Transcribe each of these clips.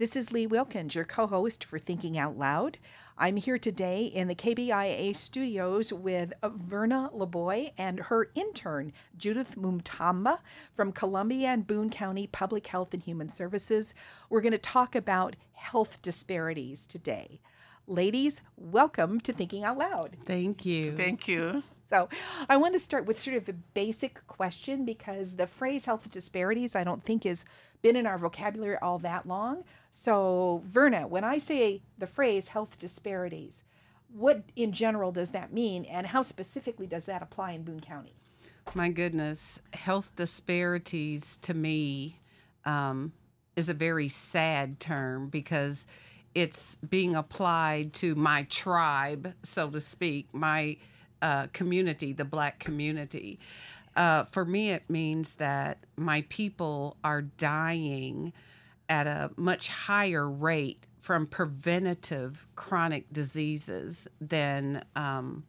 This is Lee Wilkins, your co host for Thinking Out Loud. I'm here today in the KBIA studios with Verna LeBoy and her intern, Judith Matamba from Columbia and Boone County Public Health and Human Services. We're going to talk about health disparities today. Ladies, welcome to Thinking Out Loud. Thank you. Thank you. So, I want to start with sort of a basic question because the phrase health disparities I don't think has been in our vocabulary all that long. So, Verna, when I say the phrase health disparities, what in general does that mean and how specifically does that apply in Boone County? My goodness, health disparities to me um, is a very sad term because it's being applied to my tribe, so to speak, my uh, community, the black community. Uh, for me, it means that my people are dying at a much higher rate from preventative chronic diseases than um,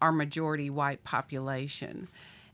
our majority white population.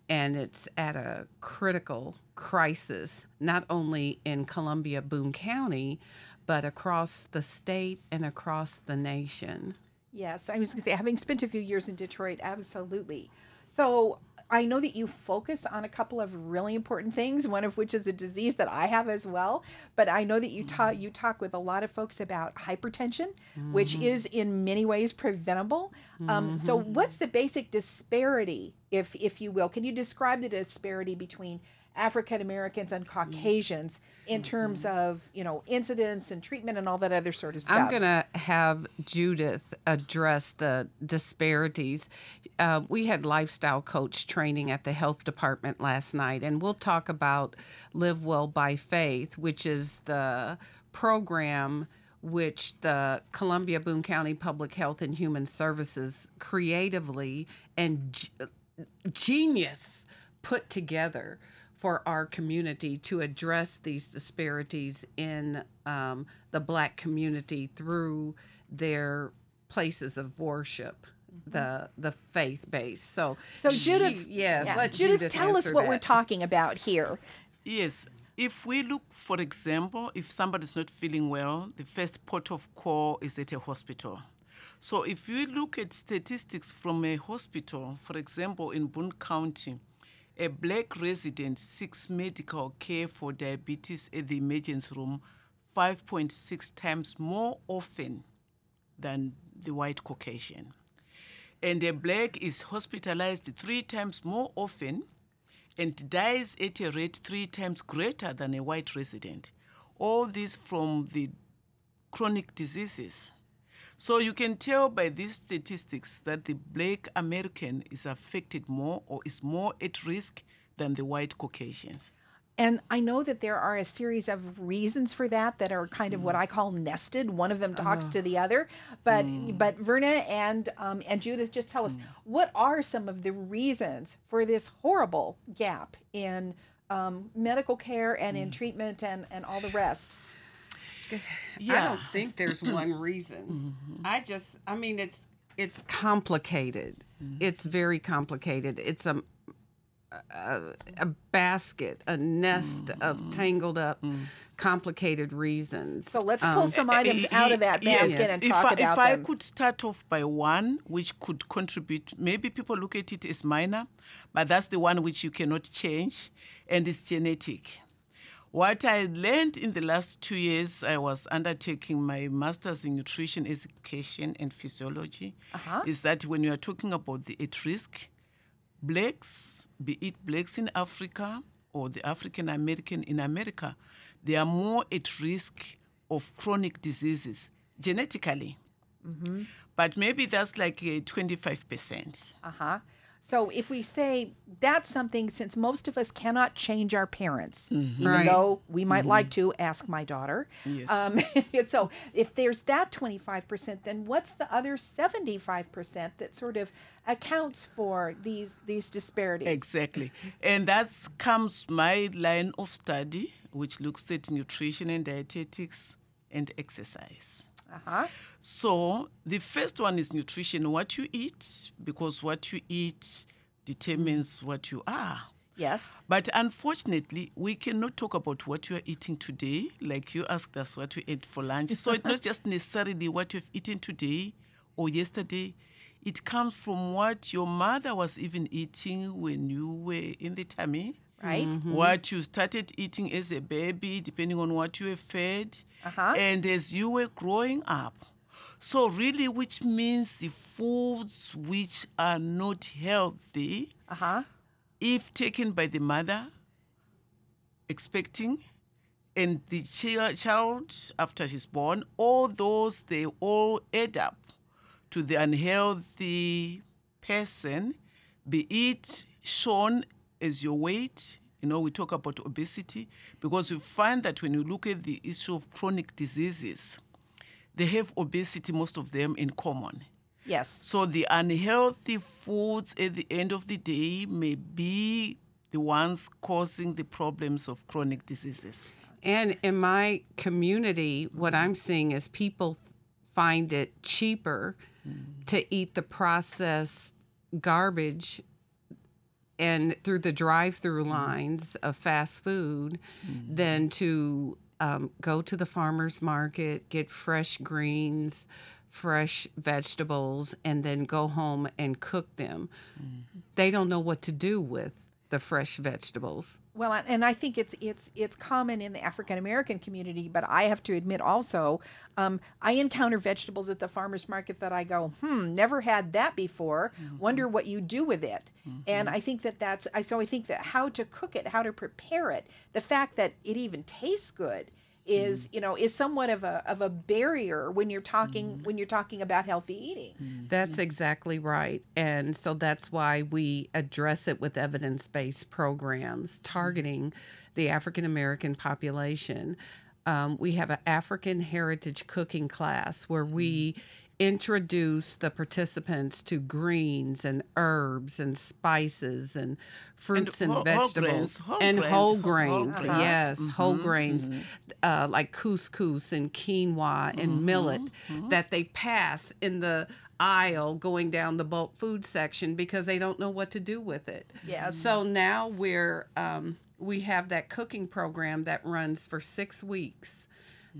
And it's at a critical crisis, not only in Columbia, Boone County, but across the state and across the nation. Yes, I was going to say, having spent a few years in Detroit, absolutely. So I know that you focus on a couple of really important things, one of which is a disease that I have as well. But I know that you talk you talk with a lot of folks about hypertension, mm-hmm. which is in many ways preventable. Um, mm-hmm. So, what's the basic disparity, if if you will? Can you describe the disparity between African Americans and Caucasians in terms of, you know, incidents and treatment and all that other sort of stuff. I'm going to have Judith address the disparities. Uh, we had lifestyle coach training at the health department last night, and we'll talk about Live Well by Faith, which is the program which the Columbia Boone County Public Health and Human Services creatively and g- genius put together for our community to address these disparities in um, the black community through their places of worship the the faith base so so judith she, yes yeah. let judith, judith tell us what that. we're talking about here yes if we look for example if somebody's not feeling well the first port of call is at a hospital so if you look at statistics from a hospital for example in boone county a black resident seeks medical care for diabetes at the emergency room 5.6 times more often than the white Caucasian. And a black is hospitalized three times more often and dies at a rate three times greater than a white resident. All this from the chronic diseases so you can tell by these statistics that the black American is affected more or is more at risk than the white Caucasians. And I know that there are a series of reasons for that that are kind of mm. what I call nested. One of them talks uh, to the other. But mm. but Verna and um, and Judith, just tell us mm. what are some of the reasons for this horrible gap in um, medical care and in mm. treatment and and all the rest. Yeah. I don't think there's one reason. Mm-hmm. I just, I mean, it's it's complicated. Mm-hmm. It's very complicated. It's a a, a basket, a nest mm-hmm. of tangled up, mm. complicated reasons. So let's pull um, some items out of that basket yes. and talk if I, about If them. I could start off by one, which could contribute, maybe people look at it as minor, but that's the one which you cannot change, and it's genetic. What I learned in the last two years, I was undertaking my master's in nutrition education and physiology, uh-huh. is that when you are talking about the at risk, blacks, be it blacks in Africa or the African American in America, they are more at risk of chronic diseases genetically. Mm-hmm. But maybe that's like a 25%. Uh huh. So if we say that's something, since most of us cannot change our parents, mm-hmm. even right. though we might mm-hmm. like to, ask my daughter. Yes. Um, so if there's that 25%, then what's the other 75% that sort of accounts for these these disparities? Exactly, and that comes my line of study, which looks at nutrition and dietetics and exercise. Uh-huh. So the first one is nutrition, what you eat, because what you eat determines what you are. Yes. But unfortunately, we cannot talk about what you are eating today, like you asked us what we ate for lunch. so it's not just necessarily what you've eaten today or yesterday. It comes from what your mother was even eating when you were in the tummy, Right. what you started eating as a baby, depending on what you were fed, Uh-huh. and as you were growing up. So, really, which means the foods which are not healthy Uh huh. if taken by the mother expecting and the chi- child after she's born, all those they all add up to the unhealthy person, be it shown as your weight. You know, we talk about obesity because we find that when you look at the issue of chronic diseases, they have obesity, most of them in common. Yes. So the unhealthy foods at the end of the day may be the ones causing the problems of chronic diseases. And in my community, what I'm seeing is people find it cheaper to eat the processed garbage and through the drive-through lines of fast food than to um, go to the farmers market, get fresh greens, fresh vegetables, and then go home and cook them. They don't know what to do with the fresh vegetables. Well, and- I think it's it's it's common in the African American community, but I have to admit also, um, I encounter vegetables at the farmers market that I go, hmm, never had that before. Wonder what you do with it. And I think that that's I so I think that how to cook it, how to prepare it, the fact that it even tastes good is mm. you know is somewhat of a of a barrier when you're talking mm. when you're talking about healthy eating. Mm. That's exactly right. And so that's why we address it with evidence based programs targeting the African American population. Um, we have an African heritage cooking class where we introduce the participants to greens and herbs and spices and fruits and, whole- whole vegetables grains, whole and whole grains, whole grains. grains. Yes, mm-hmm. whole mm-hmm. grains uh, like couscous and quinoa and mm-hmm. millet that they pass in the aisle going down the bulk food section because they don't know what to do with it. Yes. So now we're um, we have that cooking program that runs for six weeks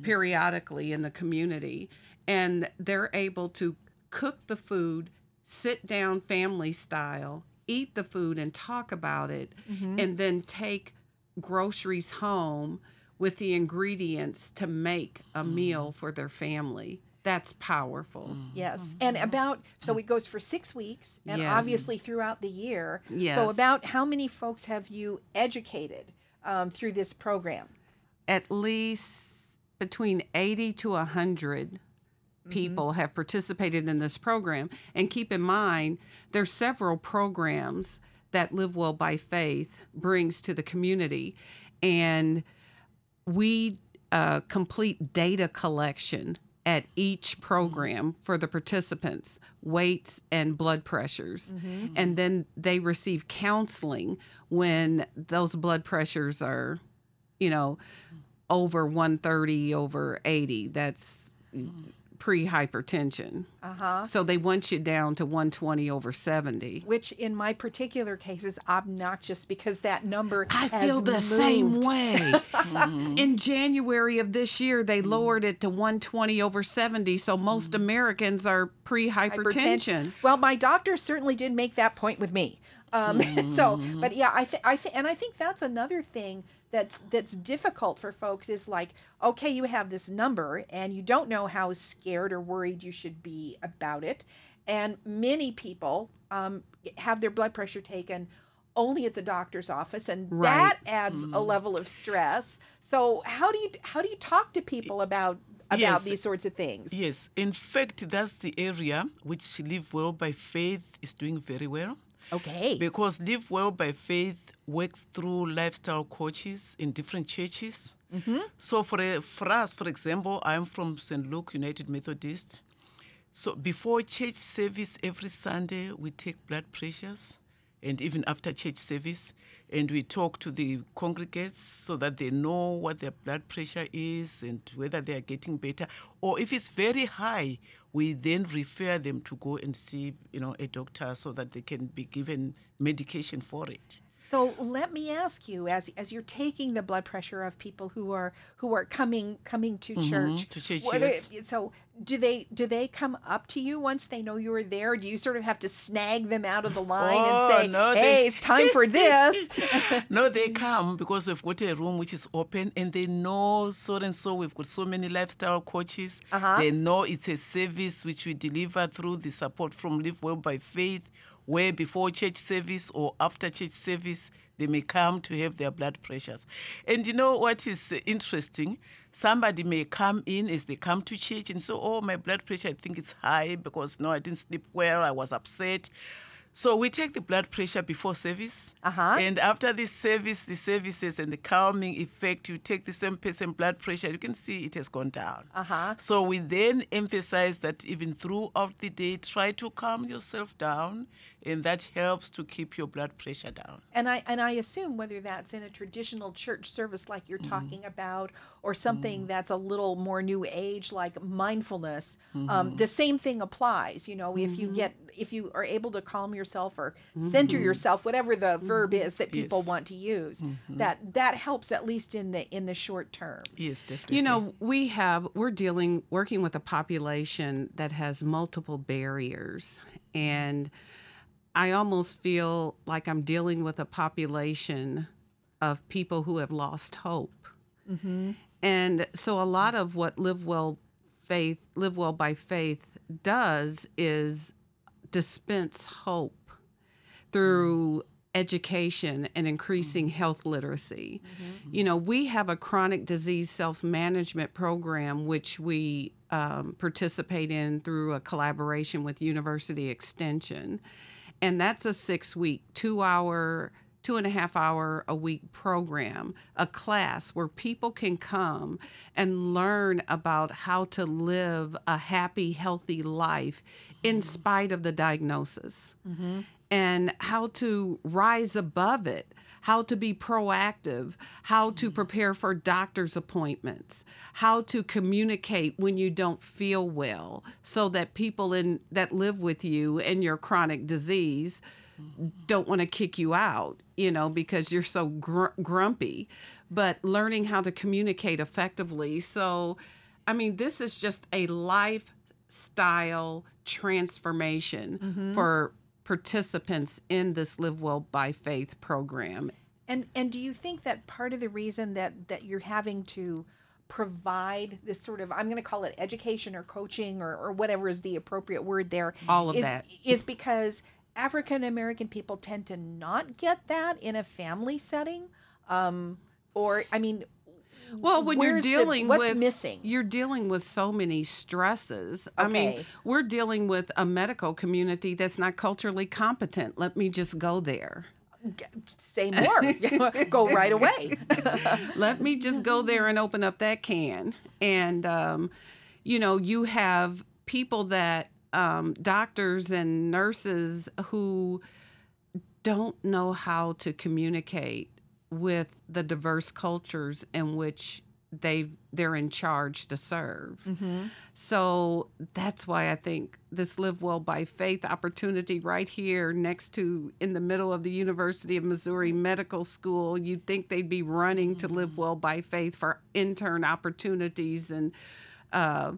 periodically in the community, and they're able to cook the food, sit down family style, eat the food, and talk about it, mm-hmm. and then take groceries home with the ingredients to make a mm. meal for their family. That's powerful. Mm. Yes. Mm-hmm. And about, so it mm. goes for six weeks and Yes. obviously throughout the year. Yes. So, about how many folks have you educated um, through this program? At least between 80 to 100 Mm-hmm. people have participated in this program. And keep in mind, there's several programs that Live Well by Faith brings to the community. And we uh, complete data collection at each mm-hmm. program for the participants weights and blood pressures. Mm-hmm. And then they receive counseling when those blood pressures are you know over 130 over 80 that's pre-hypertension Uh-huh. so they want you down to 120 over 70 Which in my particular case is obnoxious because that number I has feel the same moved. way. In January of this year, they lowered it to 120 over 70. So most Americans are pre hypertension. Well, my doctor certainly did make that point with me. Um, so, but yeah, I think I think, and I think that's another thing that's that's difficult for folks is like, okay, you have this number and you don't know how scared or worried you should be about it, and many people um, have their blood pressure taken only at the doctor's office and Right. that adds a level of stress so how do you how do you talk to people about about Yes. these sorts of things Yes, in fact, that's the area which Live Well by Faith is doing very well. Okay Because Live Well by Faith works through lifestyle coaches in different churches. Mm-hmm. So for, a, for us, for example, I'm from St. Luke United Methodist. So before church service every Sunday, we take blood pressures, and even after church service, and we talk to the congregates so that they know what their blood pressure is and whether they are getting better. Or if it's very high, we then refer them to go and see, you know, a doctor so that they can be given medication for it. So let me ask you, as as you're taking the blood pressure of people who are who are coming coming to church, to church, are- so do they do they come up to you once they know you are there? Do you sort of have to snag them out of the line Oh, and say, no, "Hey, they- it's time for this"? no, they come because we've got a room which is open and they know so and so. We've got so many lifestyle coaches. Uh-huh. They know it's a service which we deliver through the support from Live Well by Faith, where before church service or after church service, they may come to have their blood pressures. And you know what is interesting? Somebody may come in as they come to church and say, Oh, my blood pressure, I think it's high because no, I didn't sleep well, I was upset. So we take the blood pressure before service. Uh-huh. And after this service, the services and the calming effect, you take the same person blood pressure, you can see it has gone down. Uh-huh. So we then emphasize that even throughout the day, try to calm yourself down, and that helps to keep your blood pressure down. And I and I assume whether that's in a traditional church service like you're mm-hmm. talking about, or something mm-hmm. that's a little more new age like mindfulness, um, mm-hmm. the same thing applies. You know, if you get if you are able to calm yourself or center yourself, whatever the verb is that people Yes. want to use, that that helps at least in the in the short term. Yes, definitely. You know, we have we're dealing working with a population that has multiple barriers and I almost feel like I'm dealing with a population of people who have lost hope. Mm-hmm. And so a lot of what Live Well Faith, Live Well by Faith does is dispense hope through mm-hmm. education and increasing mm-hmm. health literacy. You know, we have a chronic disease self management program which we um, participate in through a collaboration with University Extension. And that's a six week, two hour, two and a half hour a week program, a class where people can come and learn about how to live a happy, healthy life in spite of the diagnosis mm-hmm. and how to rise above it, how to be proactive, how to mm-hmm. prepare for doctor's appointments, how to communicate when you don't feel well so that people in that live with you and your chronic disease mm-hmm. don't want to kick you out, you know, because you're so gr- grumpy, but learning how to communicate effectively. So, I mean, this is just a lifestyle transformation mm-hmm. for participants in this Live Well by Faith program. And and do you think that part of the reason that that you're having to provide this sort of I'm going to call it education or coaching or, or whatever is the appropriate word there All of is- that. is because African American people tend to not get that in a family setting um or I mean Well, when you're where's the- dealing what's with missing you're dealing with so many stresses. I mean, we're dealing with a medical community that's not culturally competent. Let me just go there. say more go right away Let me just go there and open up that can. And, um, you know, you have people that, um, doctors and nurses who don't know how to communicate with the diverse cultures in which they they're in charge to serve. So that's why I think this Live Well by Faith opportunity right here next to in the middle of the University of Missouri Medical School, you'd think they'd be running to Live Well by Faith for intern opportunities and uh,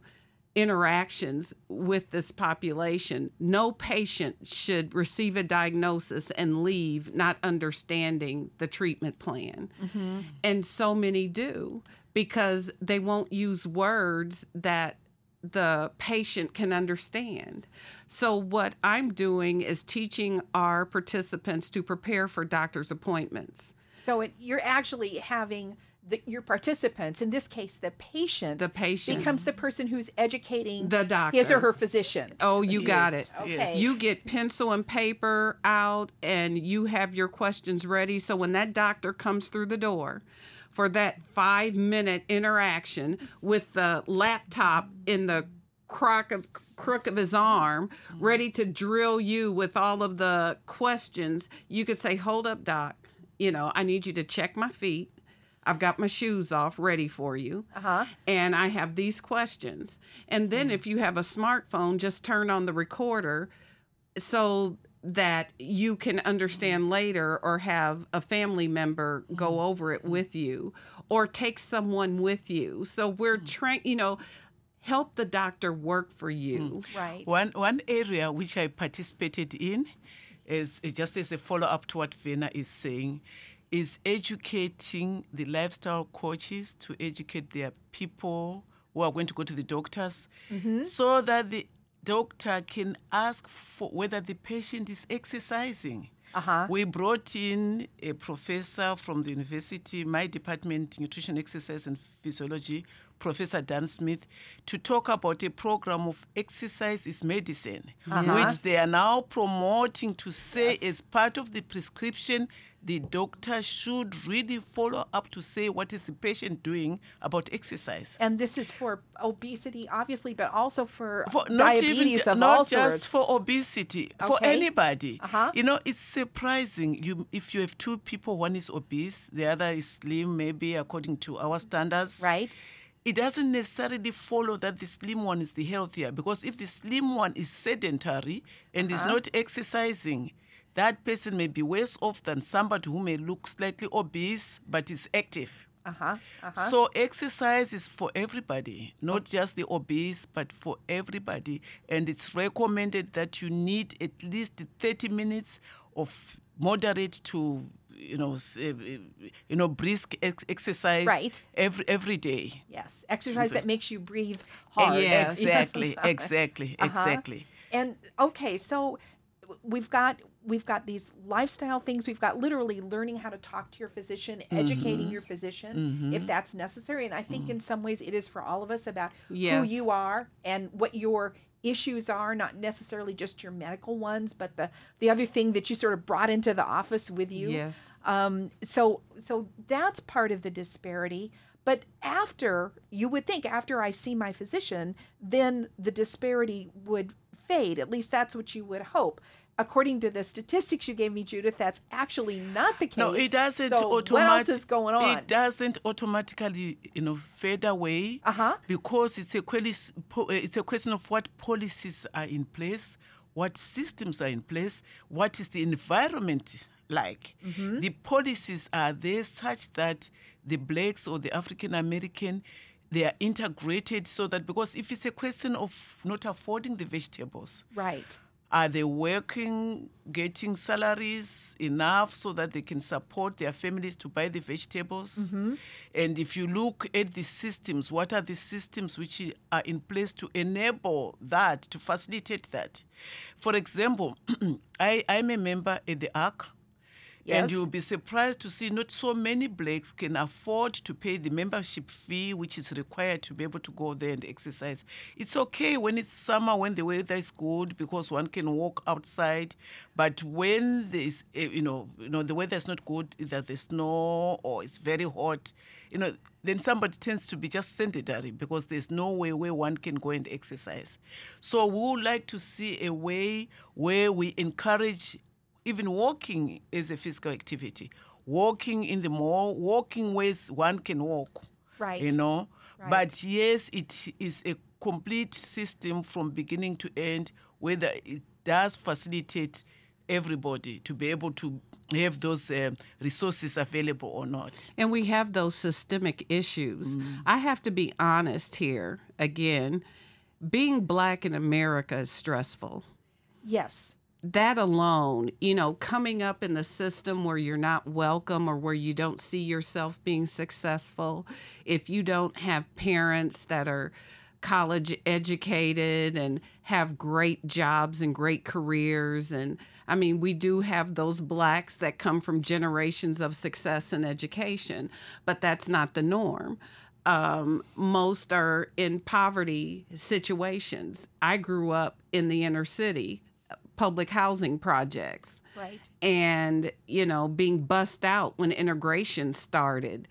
interactions with this population. No patient should receive a diagnosis and leave not understanding the treatment plan. Mm-hmm. And so many do because they won't use words that the patient can understand. So, what I'm doing is teaching our participants to prepare for doctor's appointments. so it, you're actually having the, your participants in this case the patient The patient. becomes the person who's educating The doctor, his or her physician Oh, you got it. Okay. yes. You get pencil and paper out and you have your questions ready. So when that doctor comes through the door for that five minute interaction with the laptop in the crook of, crook of his arm, ready to drill you with all of the questions, you could say, Hold up, doc. You know, I need you to check my feet. I've got my shoes off ready for you. Uh-huh. And I have these questions. And then mm-hmm. if you have a smartphone, just turn on the recorder so that you can understand later or have a family member go mm-hmm. over it mm-hmm. with you or take someone with you. So we're mm. trying, you know, help the doctor work for you. Mm. Right. One one area which I participated in, is just as a follow up to what Verna is saying, is educating the lifestyle coaches to educate their people who are going to go to the doctors, so that the doctor can ask for whether the patient is exercising. Uh-huh. We brought in a professor from the university, my department, nutrition, exercise, and physiology, Professor Dan Smith, to talk about a program of exercise is medicine, which they are now promoting to say as part of the prescription, the doctor should really follow up to say what is the patient doing about exercise. And this is for obesity, obviously, but also for, For not diabetes even of not all just for obesity for anybody Uh-huh. you know it's surprising you if you have two people one is obese the other is slim maybe according to our standards Right. it doesn't necessarily follow that the slim one is the healthier because if the slim one is sedentary and is Uh-huh. not exercising that person may be worse off than somebody who may look slightly obese but is active Uh huh. Uh-huh. so exercise is for everybody, not just the obese, but for everybody. And it's recommended that you need at least 30 minutes of moderate to you know uh, uh, you know brisk ex- exercise Right. every every day. Yes. Exercise that makes you breathe hard. Yes. Exactly, exactly, Uh-huh. exactly. And okay, so we've got we've got these lifestyle things. We've got literally learning how to talk to your physician, educating Mm-hmm. your physician if that's necessary. And I think in some ways it is for all of us about who you are and what your issues are, not necessarily just your medical ones, but the the other thing that you sort of brought into the office with you. Yes. Um, so so that's part of the disparity. But after you would think after I see my physician, then the disparity would fade. At least that's what you would hope. According to the statistics you gave me, Judith, that's actually not the case. No, it doesn't So what else is going on? It doesn't automatically, you know, fade away. Uh-huh. Because it's a uh, it's a question of what policies are in place, what systems are in place, what is the environment like. Mm-hmm. The policies are there such that the blacks or the African American they are integrated so that because if it's a question of not affording the vegetables, right. Are they working, getting salaries enough so that they can support their families to buy the vegetables? Mm-hmm. And if you look at the systems, what are the systems which are in place to enable that, to facilitate that? For example, I, I'm a member at the ARC. And you'll be surprised to see not so many blacks can afford to pay the membership fee, which is required to be able to go there and exercise. It's okay when it's summer, when the weather is good, because one can walk outside. But when there's, eh, you know, you know, the weather is not good, either there's snow or it's very hot, you know, then somebody tends to be just sedentary because there's no way where one can go and exercise. So we would like to see a way where we encourage even walking is a physical activity. Walking in the mall, walking ways one can walk. Right. You know? Right. But yes, it is a complete system from beginning to end, whether it does facilitate everybody to be able to have those uh, resources available or not. And we have those systemic issues. I have to be honest here again. Being black in America is stressful. Yes. That alone, you know, coming up in the system where you're not welcome or where you don't see yourself being successful, if you don't have parents that are college educated and have great jobs and great careers and I mean we do have those blacks that come from generations of success and education but that's not the norm. Um, most are in poverty situations. I grew up in the inner city public housing projects. Right. and you know being bussed out when integration started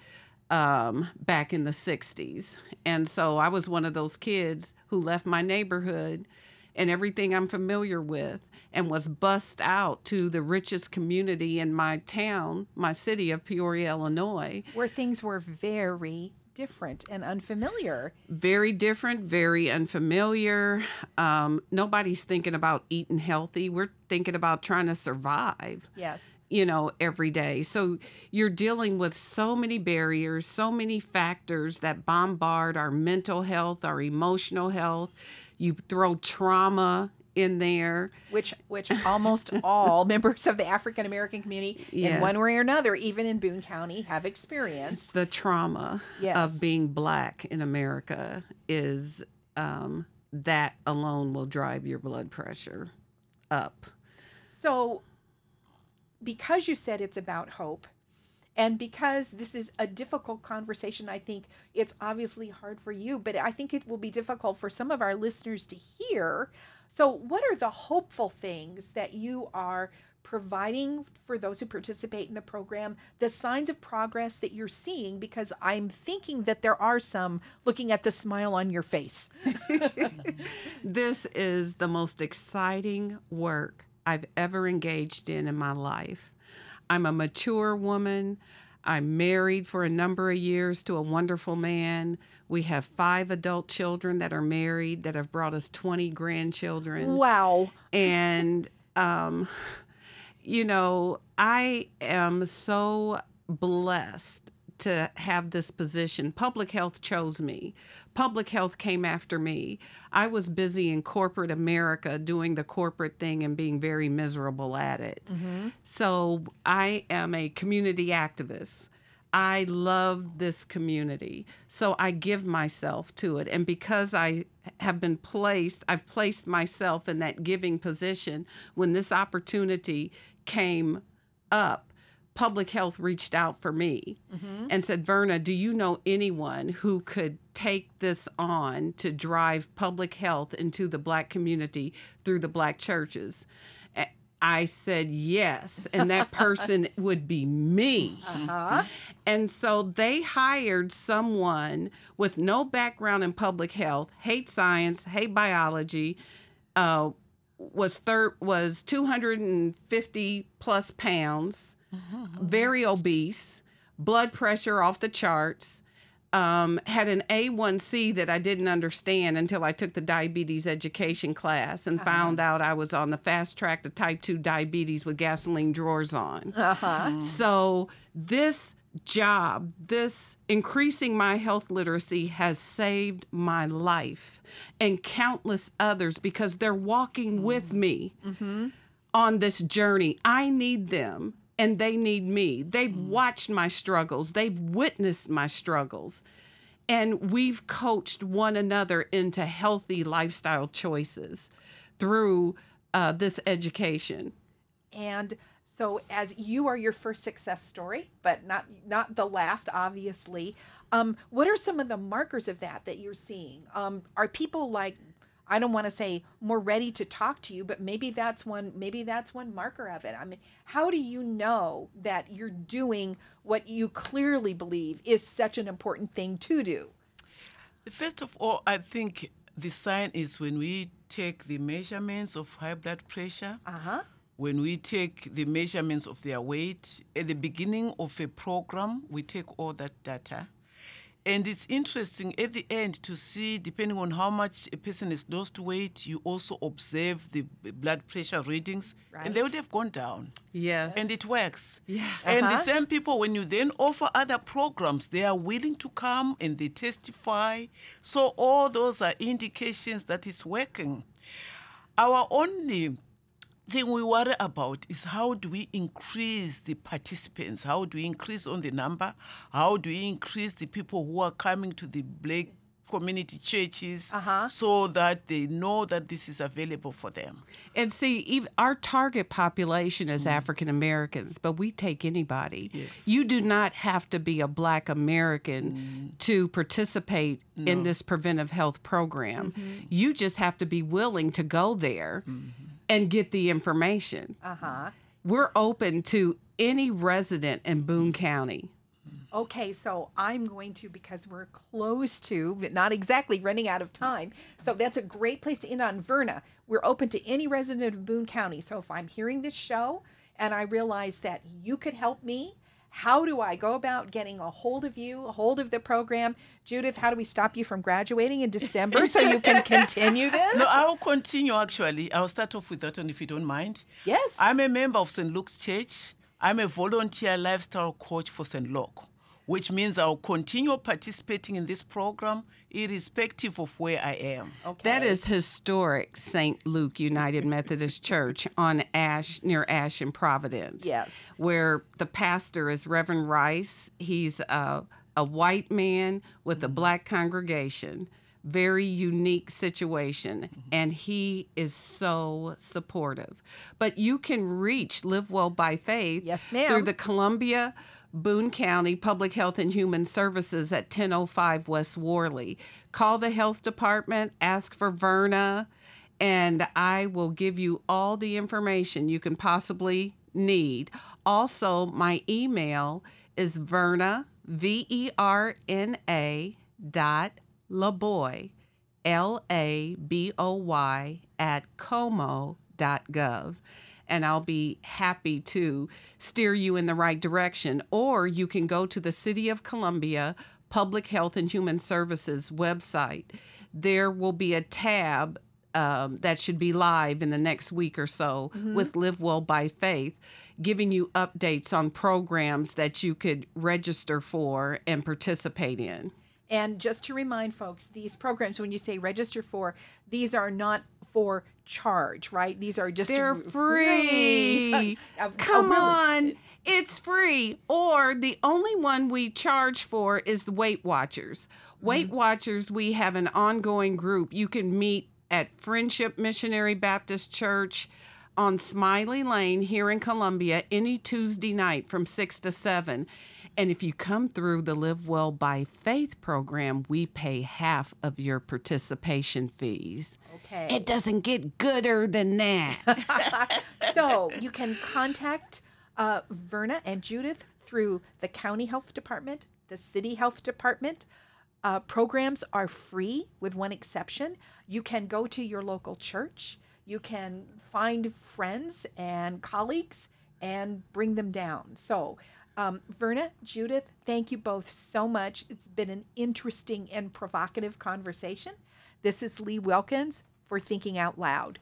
um, back in the 60s and so i was one of those kids who left my neighborhood and everything i'm familiar with and was bussed out to the richest community in my town my city of peoria illinois. Where things were very, different and unfamiliar. very different, very unfamiliar. Um, nobody's thinking about eating healthy. We're thinking about trying to survive, Yes. you know, every day. So you're dealing with so many barriers, so many factors that bombard our mental health, our emotional health. You throw trauma in there. which which almost all members of the African American community in one way or another, even in Boone County, have experienced. the trauma Yes. of being black in America is um, that alone will drive your blood pressure up. So, because you said it's about hope, and because this is a difficult conversation, I think it's obviously hard for you, but I think it will be difficult for some of our listeners to hear. So, what are the hopeful things that you are providing for those who participate in the program? The signs of progress that you're seeing, because I'm thinking that there are some looking at the smile on your face. This is the most exciting work I've ever engaged in in my life. I'm a mature woman. I'm married for a number of years to a wonderful man. We have five adult children that are married that have brought us 20 grandchildren. Wow. and um you know i am so blessed to have this position public health chose me public health came after me i was busy in corporate america doing the corporate thing and being very miserable at it mm-hmm. so i am a community activist I love this community. So I give myself to it. And because I have been placed, I've placed myself in that giving position. When this opportunity came up, public health reached out for me and said, Verna, do you know anyone who could take this on to drive public health into the black community through the black churches? I said yes, and that person would be me. Huh? And so they hired someone with no background in public health, hate science, hate biology, uh, was third was 250 plus pounds, very obese, blood pressure off the charts. Um, had an A1C that I didn't understand until I took the diabetes education class and found out I was on the fast track to type 2 diabetes with gasoline drawers on. Uh-huh. So this job, this increasing my health literacy has saved my life and countless others because they're walking with me on this journey. I need them and they need me. They've watched my struggles, they've witnessed my struggles. And we've coached one another into healthy lifestyle choices through uh, this education. And so, as you are your first success story, but not not the last, obviously. Um, what are some of the markers of that that you're seeing? Um, are people like I don't want to say more ready to talk to you, but maybe that's one maybe that's one marker of it. I mean, how do you know that you're doing what you clearly believe is such an important thing to do? First of all, I think the sign is when we take the measurements of high blood pressure, Uh huh. when we take the measurements of their weight. At the beginning of a program, we take all that data. And it's interesting at the end to see, depending on how much a person has lost weight, you also observe the blood pressure readings, and they would have gone down. Yes. And it works. Yes. And Uh-huh. the same people, when you then offer other programs, they are willing to come and they testify. So all those are indications that it's working. Our only thing we worry about is how do we increase the participants? How do we increase on the number? How do we increase the people who are coming to the black community churches Uh-huh. so that they know that this is available for them? And see, our target population is mm. African Americans, but we take anybody. Yes. You do not have to be a Black American mm. to participate in this preventive health program. Mm-hmm. You just have to be willing to go there mm-hmm. And get the information. Uh huh. We're open to any resident in Boone County. Okay, so I'm going to because we're close to, but not exactly running out of time. So that's a great place to end on Verna. We're open to any resident of Boone County. So if I'm hearing this show and I realize that you could help me How do I go about getting a hold of you, a hold of the program? Judith, how do we stop you from graduating in December so you can continue this? No, I will continue actually. I'll start off with that one if you don't mind. Yes. I'm a member of St. Luke's Church. I'm a volunteer lifestyle coach for St. Luke, which means I'll continue participating in this program irrespective of where I am. okay. That is historic St. Luke United Methodist Church on Ash near Ash in Providence. Yes. Where the pastor is Reverend Rice. He's a, a white man with a mm-hmm. black congregation. Very unique situation. Mm-hmm. And he is so supportive. But you can reach Live Well by Faith Yes, ma'am. through the Columbia Boone County Public Health and Human Services at 1005 West Worley. Call the health department, ask for Verna, and I will give you all the information you can possibly need. Also, my email is Verna, V E R N A dot Laboy, L A B O Y, at como.gov and I'll be happy to steer you in the right direction. Or you can go to the City of Columbia Public Health and Human Services website. There will be a tab um, that should be live in the next week or so with Live Well by Faith, giving you updates on programs that you could register for and participate in. And just to remind folks, these programs, when you say register for, these are not for charge, right? These are just They're free. Uh, Come on. It's free. Or the only one we charge for is the Weight Watchers. Weight Watchers, we have an ongoing group. You can meet at Friendship Missionary Baptist Church on Smiley Lane here in Columbia any Tuesday night from 6 to 7. And if you come through the Live Well by Faith program, we pay half of your participation fees. Okay. It doesn't get gooder than that. so you can contact uh, Verna and Judith through the county health department, the city health department. Uh, programs are free with one exception. You can go to your local church. You can find friends and colleagues and bring them down. So, um, Verna, Judith, thank you both so much. It's been an interesting and provocative conversation. This is Lee Wilkins for Thinking Out Loud.